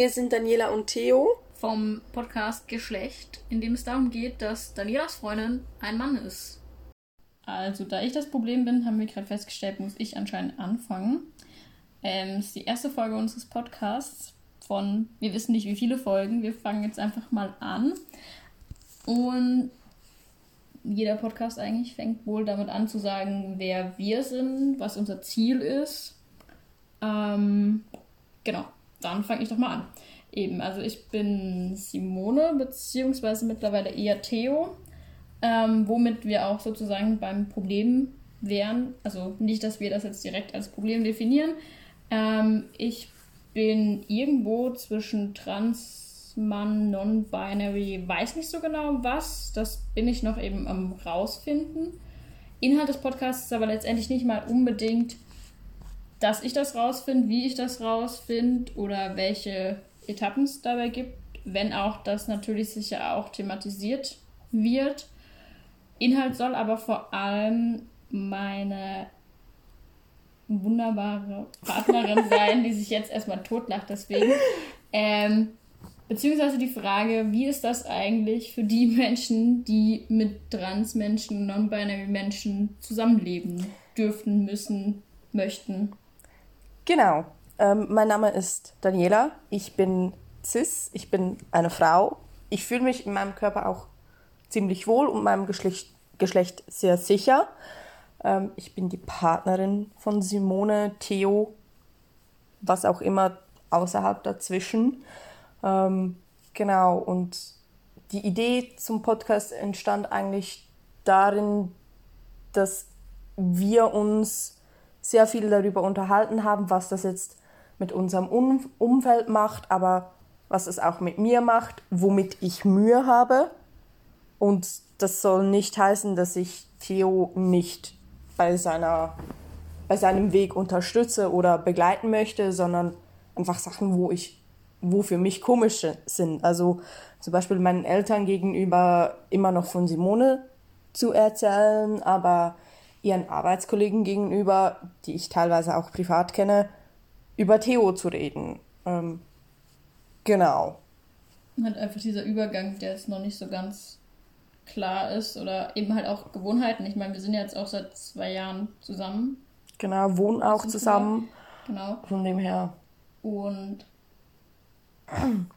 Hier sind Daniela und Theo vom Podcast Geschlecht, in dem es darum geht, dass Danielas Freundin ein Mann ist. Also, da ich das Problem bin, haben wir gerade festgestellt, muss ich anscheinend anfangen. Ähm, ist die erste Folge unseres Podcasts von, wir wissen nicht wie viele Folgen, wir fangen jetzt einfach mal an. Und jeder Podcast eigentlich fängt wohl damit an zu sagen, wer wir sind, was unser Ziel ist. Ähm, genau, dann fange ich doch mal an. Eben, also ich bin Simone, beziehungsweise mittlerweile eher Theo, ähm, womit wir auch sozusagen beim Problem wären. Also nicht, dass wir das jetzt direkt als Problem definieren. Ähm, ich bin irgendwo zwischen Transmann, Non-Binary, weiß nicht so genau was. Das bin ich noch eben am rausfinden. Inhalt des Podcasts ist aber letztendlich nicht mal unbedingt, dass ich das rausfinde, wie ich das rausfinde oder welche Etappen es dabei gibt, wenn auch das natürlich sicher auch thematisiert wird. Inhalt soll aber vor allem meine wunderbare Partnerin sein, die sich jetzt erstmal totlacht deswegen. Ähm, beziehungsweise die Frage, wie ist das eigentlich für die Menschen, die mit Transmenschen, Non-Binary Menschen zusammenleben dürfen, müssen, möchten? Genau. Ähm, mein Name ist Daniela. Ich bin cis. Ich bin eine Frau. Ich fühle mich in meinem Körper auch ziemlich wohl und meinem Geschlecht, Geschlecht sehr sicher. Ähm, ich bin die Partnerin von Simone, Theo, was auch immer außerhalb dazwischen. Ähm, genau, und die Idee zum Podcast entstand eigentlich darin, dass wir uns sehr viel darüber unterhalten haben, was das jetzt mit unserem um Umfeld macht, aber was es auch mit mir macht, womit ich Mühe habe. Und das soll nicht heißen, dass ich Theo nicht bei, seiner, bei seinem Weg unterstütze oder begleiten möchte, sondern einfach Sachen, wo ich, wo für mich komisch sind. Also zum Beispiel meinen Eltern gegenüber immer noch von Simone zu erzählen, aber ihren Arbeitskollegen gegenüber, die ich teilweise auch privat kenne, über Theo zu reden. Ähm, genau. Halt einfach dieser Übergang, der ist noch nicht so ganz klar ist oder eben halt auch Gewohnheiten. Ich meine, wir sind ja jetzt auch seit zwei Jahren zusammen. Genau, wohnen auch zusammen. Genau. Von dem her. Und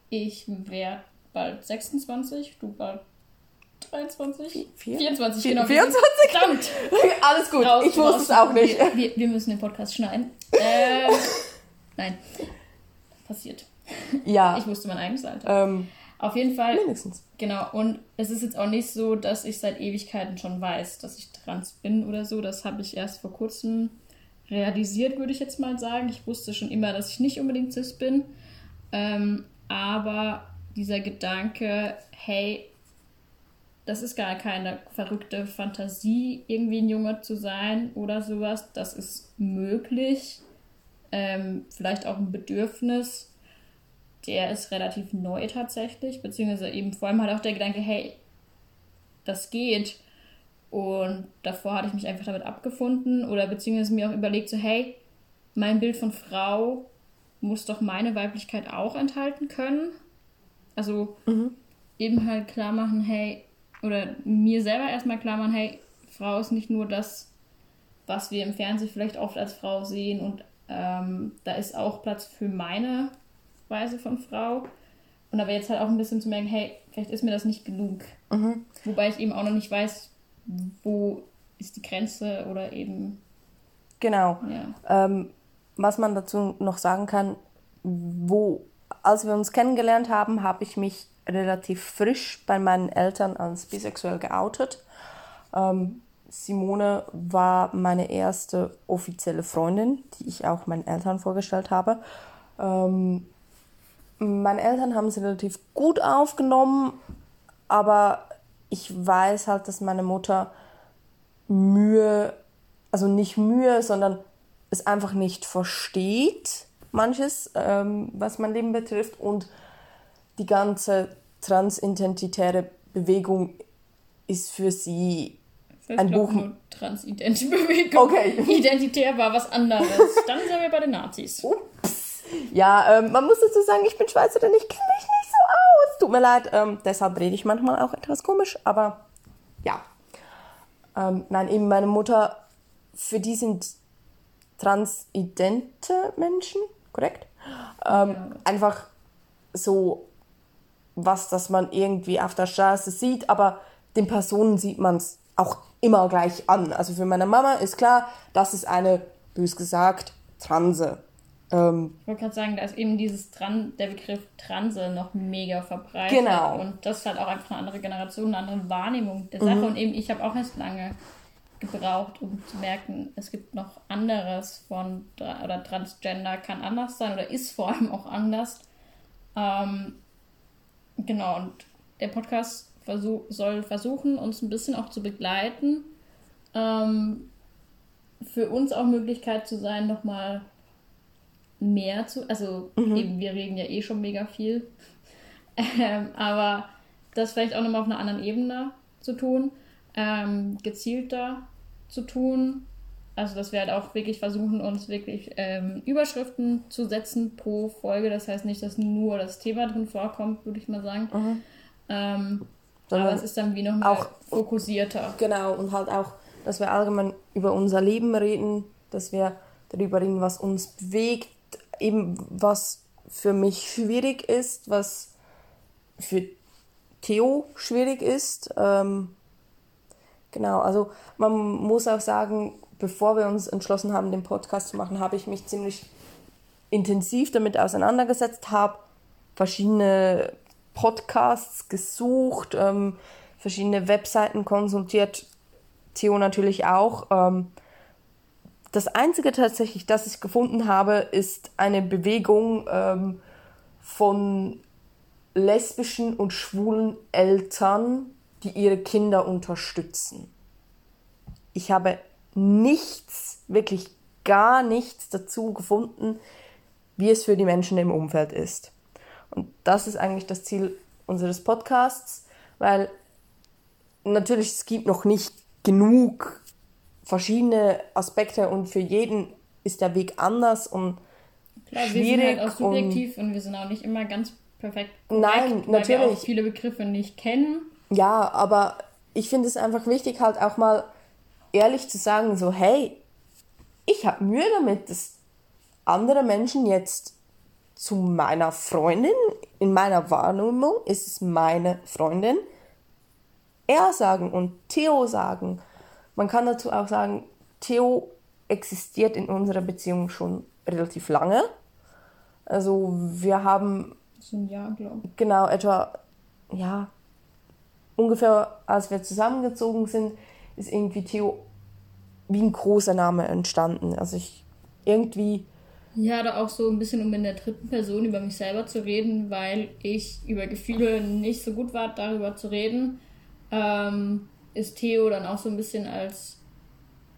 ich werde bald 26, du bald 23? 24, genau. 24? Verdammt! Alles gut, raus, ich wusste es auch nicht. Wir, wir, wir, müssen den Podcast schneiden. Ähm, nein, passiert. Ja. Ich wusste mein eigenes Alter. Ähm, Auf jeden Fall. Mindestens. Genau, und es ist jetzt auch nicht so, dass ich seit Ewigkeiten schon weiß, dass ich trans bin oder so. Das habe ich erst vor kurzem realisiert, würde ich jetzt mal sagen. Ich wusste schon immer, dass ich nicht unbedingt cis bin. Ähm, aber dieser Gedanke, hey, das ist gar keine verrückte Fantasie, irgendwie ein Junge zu sein oder sowas. Das ist möglich. Ähm, vielleicht auch ein Bedürfnis der ist relativ neu tatsächlich, beziehungsweise eben vor allem halt auch der Gedanke, hey, das geht. Und davor hatte ich mich einfach damit abgefunden oder beziehungsweise mir auch überlegt, so, hey, mein Bild von Frau muss doch meine Weiblichkeit auch enthalten können. Also mhm. eben halt klar machen, hey, oder mir selber erstmal klar machen, hey, Frau ist nicht nur das, was wir im Fernsehen vielleicht oft als Frau sehen und ähm, da ist auch Platz für meine Weise von Frau. Und aber jetzt halt auch ein bisschen zu merken, hey, vielleicht ist mir das nicht genug. Mhm. Wobei ich eben auch noch nicht weiß, wo ist die Grenze oder eben. Genau. Ja. Ähm, was man dazu noch sagen kann, wo, als wir uns kennengelernt haben, habe ich mich relativ frisch bei meinen Eltern als bisexuell geoutet. Ähm, Simone war meine erste offizielle Freundin, die ich auch meinen Eltern vorgestellt habe. Ähm, meine Eltern haben es relativ gut aufgenommen, aber ich weiß halt, dass meine Mutter Mühe, also nicht Mühe, sondern es einfach nicht versteht, manches, ähm, was mein Leben betrifft und die ganze transidentitäre Bewegung ist für sie ich ein Buch. Nur transidente Bewegung. Okay. Identitär war was anderes. Dann sind wir bei den Nazis. Ups. ja, ähm, man muss dazu sagen, ich bin Schweizerin, ich kenne mich nicht so aus. Tut mir leid, ähm, deshalb rede ich manchmal auch etwas komisch, aber ja. Ähm, nein, eben meine Mutter, für die sind transidente Menschen, korrekt? Ähm, ja. Einfach so was, das man irgendwie auf der Straße sieht, aber den Personen sieht man es auch immer gleich an. Also für meine Mama ist klar, das ist eine, bös gesagt, Transe. Ähm, ich wollte gerade sagen, da ist eben dieses Tran der Begriff Transe noch mega verbreitet. Genau. Und das ist halt auch einfach eine andere Generation, eine andere Wahrnehmung der Sache. Mhm. Und eben, ich habe auch erst lange gebraucht, um zu merken, es gibt noch anderes von, oder Transgender kann anders sein oder ist vor allem auch anders. Ähm, genau, und der Podcast versuch, soll versuchen, uns ein bisschen auch zu begleiten. Ähm, für uns auch Möglichkeit zu sein, nochmal mehr zu, also mhm. eben, wir reden ja eh schon mega viel, ähm, aber das vielleicht auch nochmal auf einer anderen Ebene zu tun, ähm, gezielter zu tun. Also, dass wir halt auch wirklich versuchen, uns wirklich ähm, Überschriften zu setzen pro Folge. Das heißt nicht, dass nur das Thema drin vorkommt, würde ich mal sagen. Mhm. Ähm, aber es ist dann wie nochmal auch fokussierter. Genau, und halt auch, dass wir allgemein über unser Leben reden, dass wir darüber reden, was uns bewegt, eben was für mich schwierig ist, was für Theo schwierig ist. Ähm, Genau, also man muss auch sagen, bevor wir uns entschlossen haben, den Podcast zu machen, habe ich mich ziemlich intensiv damit auseinandergesetzt, habe verschiedene Podcasts gesucht, ähm, verschiedene Webseiten konsultiert, Theo natürlich auch. Ähm, das Einzige tatsächlich, das ich gefunden habe, ist eine Bewegung ähm, von lesbischen und schwulen Eltern, die ihre Kinder unterstützen. Ich habe nichts, wirklich gar nichts dazu gefunden, wie es für die Menschen im Umfeld ist. Und das ist eigentlich das Ziel unseres Podcasts, weil natürlich es gibt noch nicht genug verschiedene Aspekte und für jeden ist der Weg anders und Klar, schwierig. Wir sind halt auch subjektiv und, und wir sind auch nicht immer ganz perfekt korrekt, Nein, weil natürlich. wir auch viele Begriffe nicht kennen. Ja, aber ich finde es einfach wichtig, halt auch mal ehrlich zu sagen, so, hey, ich habe Mühe damit, dass andere Menschen jetzt zu meiner Freundin, in meiner Wahrnehmung ist es meine Freundin, er sagen und Theo sagen. Man kann dazu auch sagen, Theo existiert in unserer Beziehung schon relativ lange. Also wir haben. So ein Jahr, glaube ich. Genau, etwa, ja, ungefähr als wir zusammengezogen sind, ist irgendwie Theo wie ein großer Name entstanden. Also ich irgendwie. Ja, da auch so ein bisschen, um in der dritten Person über mich selber zu reden, weil ich über Gefühle nicht so gut war, darüber zu reden, ähm, ist Theo dann auch so ein bisschen als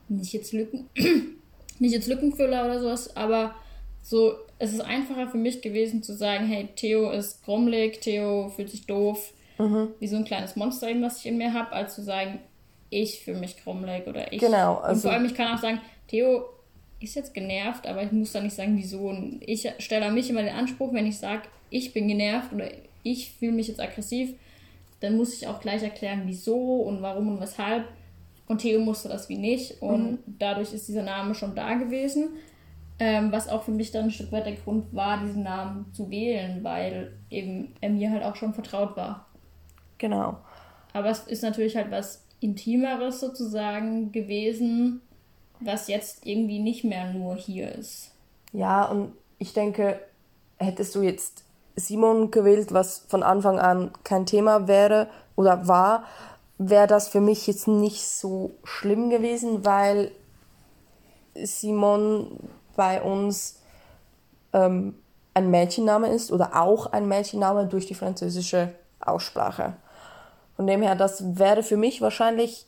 nicht jetzt Lücken, nicht jetzt Lückenfüller oder sowas, aber so, es ist einfacher für mich gewesen zu sagen, hey, Theo ist grummelig, Theo fühlt sich doof, mhm. wie so ein kleines Monster, was ich in mir habe, als zu sagen, ich fühle mich krummelig oder ich. Genau. Also und vor allem, ich kann auch sagen, Theo ist jetzt genervt, aber ich muss da nicht sagen, wieso. Und ich stelle an mich immer den Anspruch, wenn ich sage, ich bin genervt oder ich fühle mich jetzt aggressiv, dann muss ich auch gleich erklären, wieso und warum und weshalb. Und Theo musste das wie nicht. Und mhm. dadurch ist dieser Name schon da gewesen. Ähm, was auch für mich dann ein Stück weit der Grund war, diesen Namen zu wählen, weil eben er mir halt auch schon vertraut war. Genau. Aber es ist natürlich halt was Intimeres sozusagen gewesen, was jetzt irgendwie nicht mehr nur hier ist. Ja, und ich denke, hättest du jetzt Simon gewählt, was von Anfang an kein Thema wäre oder war, wäre das für mich jetzt nicht so schlimm gewesen, weil Simon bei uns ähm, ein Mädchenname ist oder auch ein Mädchenname durch die französische Aussprache. Von dem her, das wäre für mich wahrscheinlich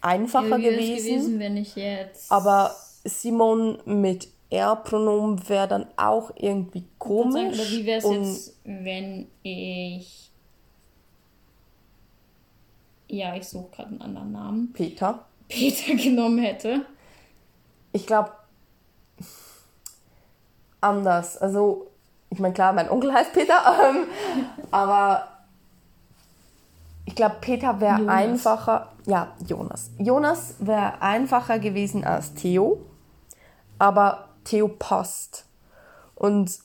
einfacher gewesen. gewesen. wenn ich jetzt. Aber Simon mit Er-Pronomen wäre dann auch irgendwie komisch. Sagen, wie wäre es jetzt, wenn ich. Ja, ich suche gerade einen anderen Namen. Peter. Peter genommen hätte. Ich glaube, anders. Also, ich meine, klar, mein Onkel heißt Peter, ähm, aber glaube, Peter wäre einfacher. Ja, Jonas. Jonas wäre einfacher gewesen als Theo, aber Theo passt. Und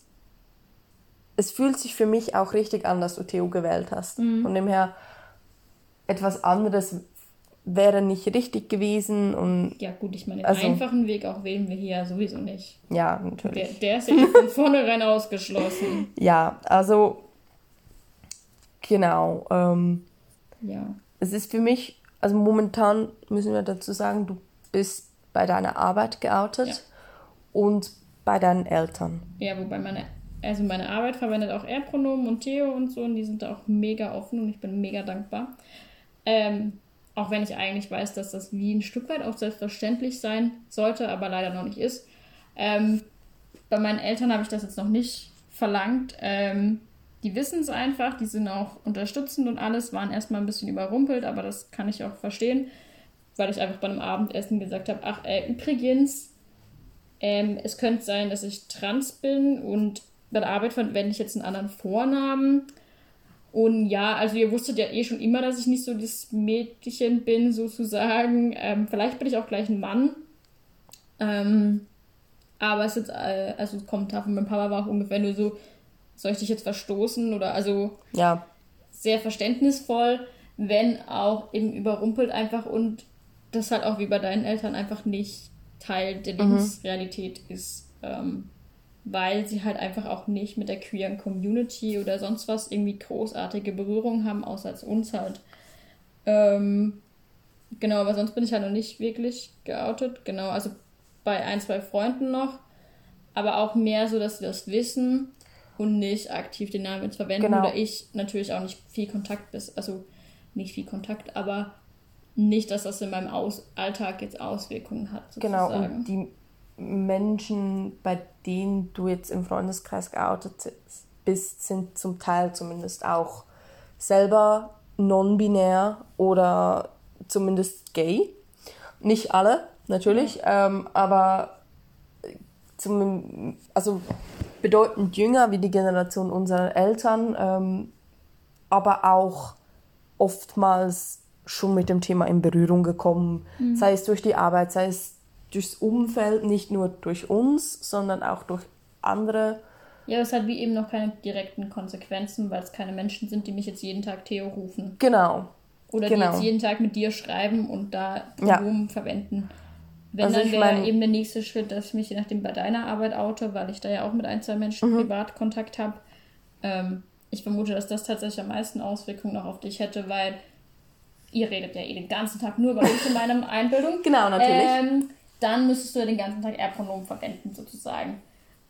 es fühlt sich für mich auch richtig an, dass du Theo gewählt hast. Mhm. Von dem her, etwas anderes wäre nicht richtig gewesen. Und ja, gut, ich meine, den also, einfachen Weg auch wählen wir hier sowieso nicht. Ja, natürlich. Der, der ist ja von vornherein ausgeschlossen. Ja, also, genau. Ähm, ja. Es ist für mich, also momentan müssen wir dazu sagen, du bist bei deiner Arbeit geoutet ja. und bei deinen Eltern. Ja, wobei meine, also meine Arbeit verwendet auch Er-Pronomen und Theo und so und die sind da auch mega offen und ich bin mega dankbar. Ähm, auch wenn ich eigentlich weiß, dass das wie ein Stück weit auch selbstverständlich sein sollte, aber leider noch nicht ist. Ähm, bei meinen Eltern habe ich das jetzt noch nicht verlangt. Ähm, die wissen es einfach, die sind auch unterstützend und alles, waren erstmal ein bisschen überrumpelt, aber das kann ich auch verstehen, weil ich einfach bei einem Abendessen gesagt habe, ach, äh, übrigens, ähm, es könnte sein, dass ich trans bin und bei der Arbeit verwende ich jetzt einen anderen Vornamen. Und ja, also ihr wusstet ja eh schon immer, dass ich nicht so das Mädchen bin, sozusagen. Ähm, vielleicht bin ich auch gleich ein Mann. Ähm, aber es ist, äh, also Kommentar von meinem Papa war auch ungefähr nur so, soll ich dich jetzt verstoßen oder also ja. sehr verständnisvoll, wenn auch eben überrumpelt einfach und das halt auch wie bei deinen Eltern einfach nicht Teil der mhm. Lebensrealität mhm. ist, ähm, weil sie halt einfach auch nicht mit der queeren Community oder sonst was irgendwie großartige Berührung haben, außer als uns halt. Ähm, genau, aber sonst bin ich halt noch nicht wirklich geoutet. Genau, also bei ein, zwei Freunden noch, aber auch mehr so, dass sie das wissen und nicht aktiv den Namen jetzt verwenden. Genau. Oder ich natürlich auch nicht viel Kontakt bis, also nicht viel Kontakt, aber nicht, dass das in meinem Aus Alltag jetzt Auswirkungen hat. Sozusagen. Genau, und die Menschen, bei denen du jetzt im Freundeskreis geoutet bist, sind zum Teil zumindest auch selber non-binär oder zumindest gay. Nicht alle, natürlich, ja. ähm, aber zum, also bedeutend jünger wie die Generation unserer Eltern, ähm, aber auch oftmals schon mit dem Thema in Berührung gekommen, mhm. sei es durch die Arbeit, sei es durchs Umfeld, nicht nur durch uns, sondern auch durch andere. Ja, das hat wie eben noch keine direkten Konsequenzen, weil es keine Menschen sind, die mich jetzt jeden Tag Theo rufen. Genau. Oder genau. die jetzt jeden Tag mit dir schreiben und da Pronomen ja. verwenden. Wenn also dann wäre eben der nächste Schritt, dass ich mich je nachdem bei deiner Arbeit oute, weil ich da ja auch mit ein, zwei Menschen mhm. privat Kontakt habe. Ähm, ich vermute, dass das tatsächlich am meisten Auswirkungen noch auf dich hätte, weil ihr redet ja eh den ganzen Tag nur über mich in meiner Einbildung. Genau, natürlich. Ähm, dann müsstest du ja den ganzen Tag R-Pronomen verwenden, sozusagen.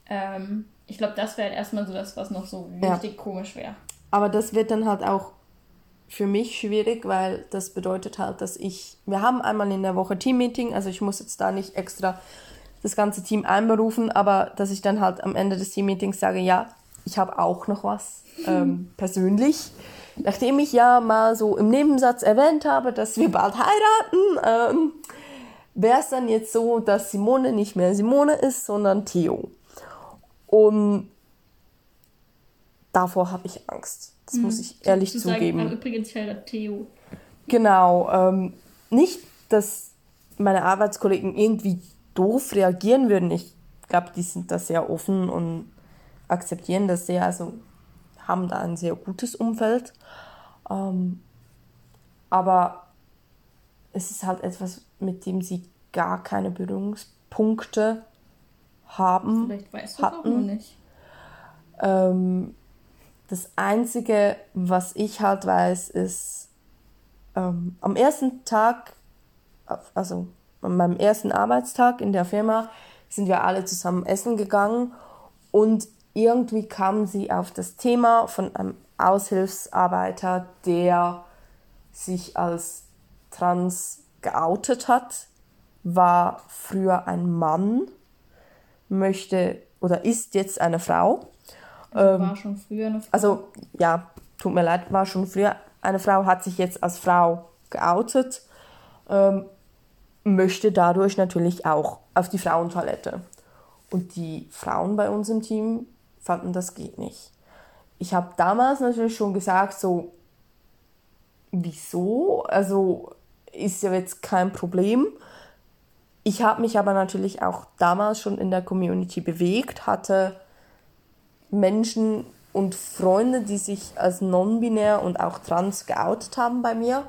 Ähm, ich glaube, das wäre halt erstmal so das, was noch so richtig ja. komisch wäre. Aber das wird dann halt auch für mich schwierig, weil das bedeutet halt, dass ich, wir haben einmal in der Woche Teammeeting, also ich muss jetzt da nicht extra das ganze Team einberufen, aber dass ich dann halt am Ende des Teammeetings sage, ja, ich habe auch noch was ähm, persönlich. Nachdem ich ja mal so im Nebensatz erwähnt habe, dass wir bald heiraten, ähm, wäre es dann jetzt so, dass Simone nicht mehr Simone ist, sondern Theo. Und davor habe ich Angst. Das mhm. muss ich ehrlich zu zugeben. Sagen, übrigens heiratet Theo. Genau. Ähm, nicht, dass meine Arbeitskollegen irgendwie doof reagieren würden. Ich glaube, die sind da sehr offen und akzeptieren das sehr. Also haben da ein sehr gutes Umfeld. Ähm, aber es ist halt etwas, mit dem sie gar keine Berührungspunkte haben. Vielleicht weißt du hatten. auch noch nicht. Ähm, das Einzige, was ich halt weiß, ist, ähm, am ersten Tag, also an meinem ersten Arbeitstag in der Firma, sind wir alle zusammen essen gegangen und irgendwie kamen sie auf das Thema von einem Aushilfsarbeiter, der sich als trans geoutet hat, war früher ein Mann, möchte oder ist jetzt eine Frau also war schon früher eine Frau. Also, ja, tut mir leid, war schon früher eine Frau, hat sich jetzt als Frau geoutet, ähm, möchte dadurch natürlich auch auf die Frauentoilette. Und die Frauen bei uns im Team fanden, das geht nicht. Ich habe damals natürlich schon gesagt, so, wieso? Also ist ja jetzt kein Problem. Ich habe mich aber natürlich auch damals schon in der Community bewegt, hatte Menschen und Freunde, die sich als non-binär und auch trans geoutet haben bei mir.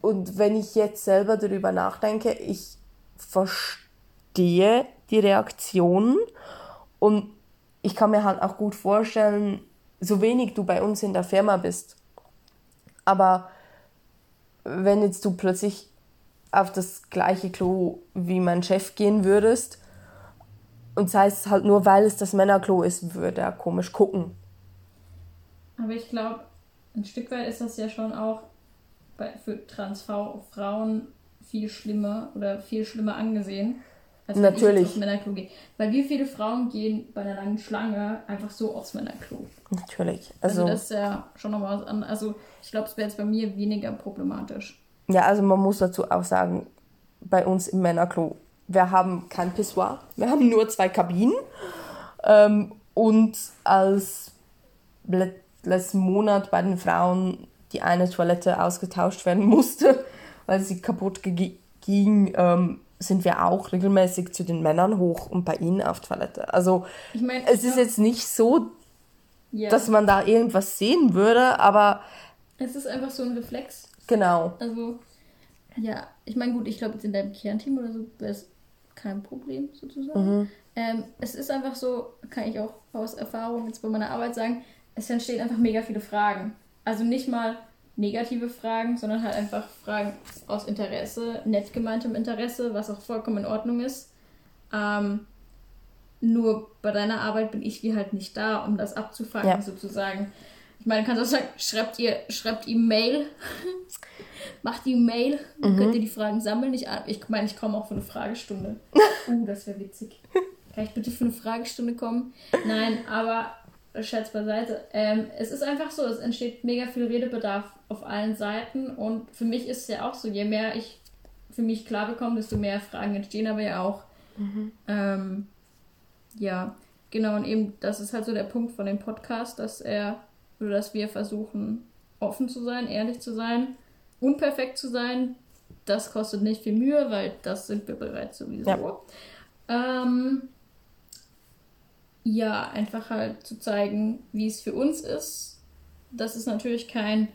Und wenn ich jetzt selber darüber nachdenke, ich verstehe die Reaktionen und ich kann mir halt auch gut vorstellen, so wenig du bei uns in der Firma bist, aber wenn jetzt du plötzlich auf das gleiche Klo wie mein Chef gehen würdest, und sei es halt nur, weil es das Männerklo ist, würde er komisch gucken. Aber ich glaube, ein Stück weit ist das ja schon auch bei, für Transfrauen viel schlimmer oder viel schlimmer angesehen. Als Natürlich. Wenn ich jetzt aufs Männerklo gehe. Weil wie viele Frauen gehen bei einer langen Schlange einfach so aufs Männerklo? Natürlich. Also, also das ist ja schon nochmal was anderes. Also ich glaube, es wäre jetzt bei mir weniger problematisch. Ja, also man muss dazu auch sagen, bei uns im Männerklo wir haben kein Pissoir, wir haben nur zwei Kabinen. Ähm, und als letzten Monat bei den Frauen die eine Toilette ausgetauscht werden musste, weil sie kaputt ging, ähm, sind wir auch regelmäßig zu den Männern hoch und bei ihnen auf Toilette. Also ich mein, es ist jetzt nicht so, ja. dass man da irgendwas sehen würde, aber... Es ist einfach so ein Reflex. Genau. Also, ja, ich meine, gut, ich glaube, jetzt in deinem Kernteam oder so wäre es kein Problem sozusagen. Mhm. Ähm, es ist einfach so, kann ich auch aus Erfahrung jetzt bei meiner Arbeit sagen, es entstehen einfach mega viele Fragen. Also nicht mal negative Fragen, sondern halt einfach Fragen aus Interesse, nett gemeintem Interesse, was auch vollkommen in Ordnung ist. Ähm, nur bei deiner Arbeit bin ich wie halt nicht da, um das abzufangen, ja. sozusagen. Ich meine, du kannst auch sagen, schreibt ihr, schreibt ihr Mail macht die Mail, dann mhm. könnt ihr die Fragen sammeln. Ich, ich meine, ich komme auch für eine Fragestunde. uh, das wäre witzig. Kann ich bitte für eine Fragestunde kommen? Nein, aber Scherz beiseite. Ähm, es ist einfach so, es entsteht mega viel Redebedarf auf allen Seiten und für mich ist es ja auch so, je mehr ich für mich klar bekomme, desto mehr Fragen entstehen aber ja auch. Mhm. Ähm, ja, genau, und eben, das ist halt so der Punkt von dem Podcast, dass er, oder dass wir versuchen, offen zu sein, ehrlich zu sein unperfekt zu sein. Das kostet nicht viel Mühe, weil das sind wir bereits sowieso. Ja. Ähm, ja, einfach halt zu zeigen, wie es für uns ist. Das ist natürlich kein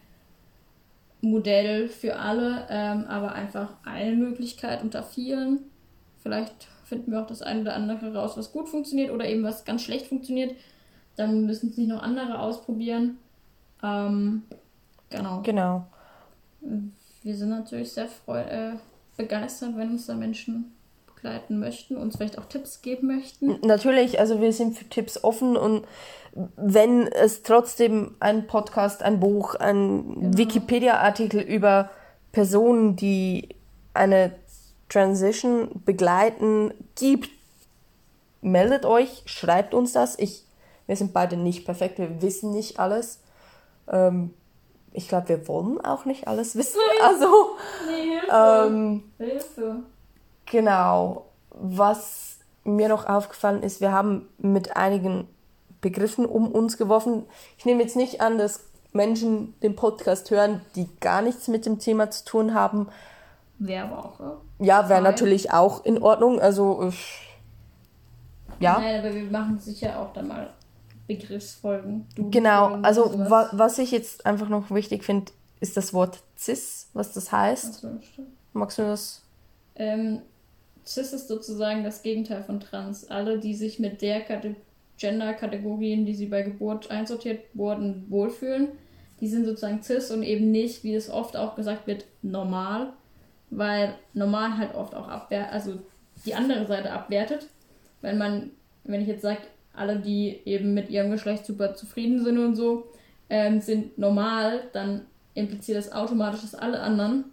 Modell für alle, ähm, aber einfach eine Möglichkeit unter vielen. Vielleicht finden wir auch das eine oder andere raus, was gut funktioniert oder eben was ganz schlecht funktioniert. Dann müssen es nicht noch andere ausprobieren. Ähm, genau. Genau wir sind natürlich sehr freu äh, begeistert, wenn uns da Menschen begleiten möchten, uns vielleicht auch Tipps geben möchten. Natürlich, also wir sind für Tipps offen und wenn es trotzdem ein Podcast, ein Buch, ein genau. Wikipedia-Artikel über Personen, die eine Transition begleiten, gibt, meldet euch, schreibt uns das. Ich, wir sind beide nicht perfekt, wir wissen nicht alles. Ähm, ich glaube, wir wollen auch nicht alles wissen. Also, nee, Hilfe. Ähm, Hilfe. Genau. Was mir noch aufgefallen ist, wir haben mit einigen Begriffen um uns geworfen. Ich nehme jetzt nicht an, dass Menschen den Podcast hören, die gar nichts mit dem Thema zu tun haben. Wäre aber auch. Ja, ja wäre natürlich auch in Ordnung. Also, ja. Nein, aber wir machen sicher auch dann mal Begriffsfolgen. Genau, also wa was ich jetzt einfach noch wichtig finde, ist das Wort cis, was das heißt. So, Magst du das? Ähm, cis ist sozusagen das Gegenteil von trans. Alle, die sich mit der Gender-Kategorien, die sie bei Geburt einsortiert wurden, wohlfühlen, die sind sozusagen cis und eben nicht, wie es oft auch gesagt wird, normal, weil normal halt oft auch abwertet, also die andere Seite abwertet. Wenn man, wenn ich jetzt sage, alle, die eben mit ihrem Geschlecht super zufrieden sind und so, ähm, sind normal, dann impliziert das automatisch, dass alle anderen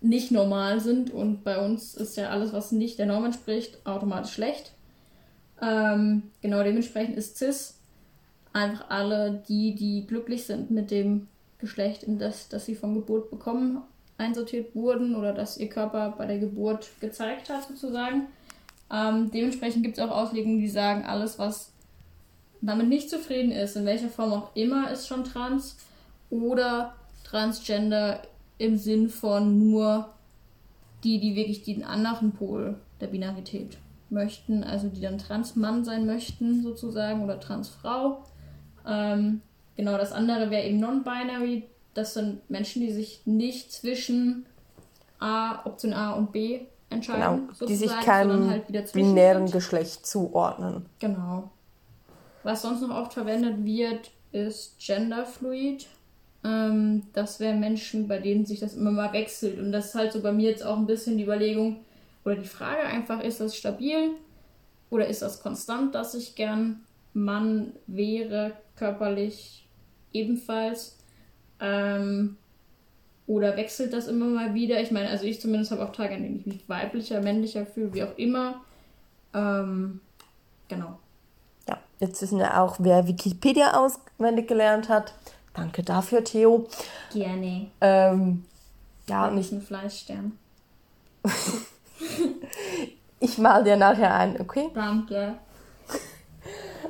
nicht normal sind und bei uns ist ja alles, was nicht der Norm entspricht, automatisch schlecht. Ähm, genau dementsprechend ist cis einfach alle die, die glücklich sind mit dem Geschlecht, in das, das sie von Geburt bekommen, einsortiert wurden oder dass ihr Körper bei der Geburt gezeigt hat sozusagen. Ähm, dementsprechend gibt es auch Auslegungen, die sagen, alles, was damit nicht zufrieden ist, in welcher Form auch immer, ist schon trans. Oder Transgender im Sinn von nur die, die wirklich den anderen Pol der Binarität möchten, also die dann Transmann sein möchten, sozusagen, oder Transfrau. Ähm, genau, das andere wäre eben non-binary. Das sind Menschen, die sich nicht zwischen A, Option A und B entscheiden. Genau, die sich keinem halt binären Geschlecht zuordnen. Genau. Was sonst noch oft verwendet wird, ist genderfluid. Ähm, das wären Menschen, bei denen sich das immer mal wechselt. Und das ist halt so bei mir jetzt auch ein bisschen die Überlegung oder die Frage einfach, ist das stabil oder ist das konstant, dass ich gern Mann wäre, körperlich ebenfalls? Ähm, oder wechselt das immer mal wieder? Ich meine, also ich zumindest habe auch Tage, an denen ich mich weiblicher, männlicher fühle, wie auch immer. Ähm, genau. Ja, jetzt wissen wir auch, wer Wikipedia auswendig gelernt hat. Danke dafür, Theo. Gerne. Ähm, ja, und ich. Ein Fleischstern. ich mal dir nachher ein, okay? Danke.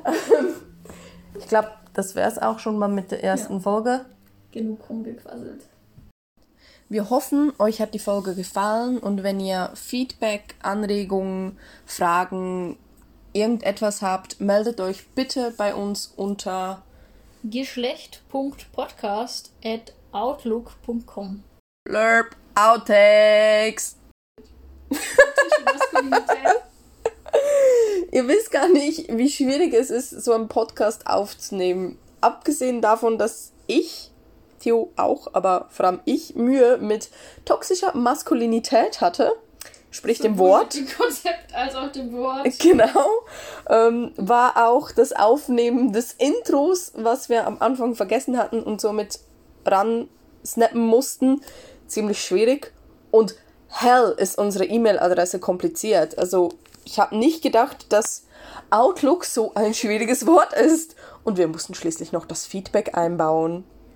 ich glaube, das wäre es auch schon mal mit der ersten ja. Folge. Genug rumgequasselt. Wir hoffen, euch hat die Folge gefallen und wenn ihr Feedback, Anregungen, Fragen, irgendetwas habt, meldet euch bitte bei uns unter geschlecht.podcast@outlook.com. Blurb Outtakes. Ihr wisst gar nicht, wie schwierig es ist, so einen Podcast aufzunehmen. Abgesehen davon, dass ich, Theo auch, aber vor allem ich, Mühe mit toxischer Maskulinität hatte sprich dem Wort. Dem Konzept als auch dem Wort. Genau. Ähm, war auch das Aufnehmen des Intros, was wir am Anfang vergessen hatten und somit ran snappen mussten, ziemlich schwierig. Und hell ist unsere E-Mail-Adresse kompliziert. Also ich habe nicht gedacht, dass Outlook so ein schwieriges Wort ist. Und wir mussten schließlich noch das Feedback einbauen.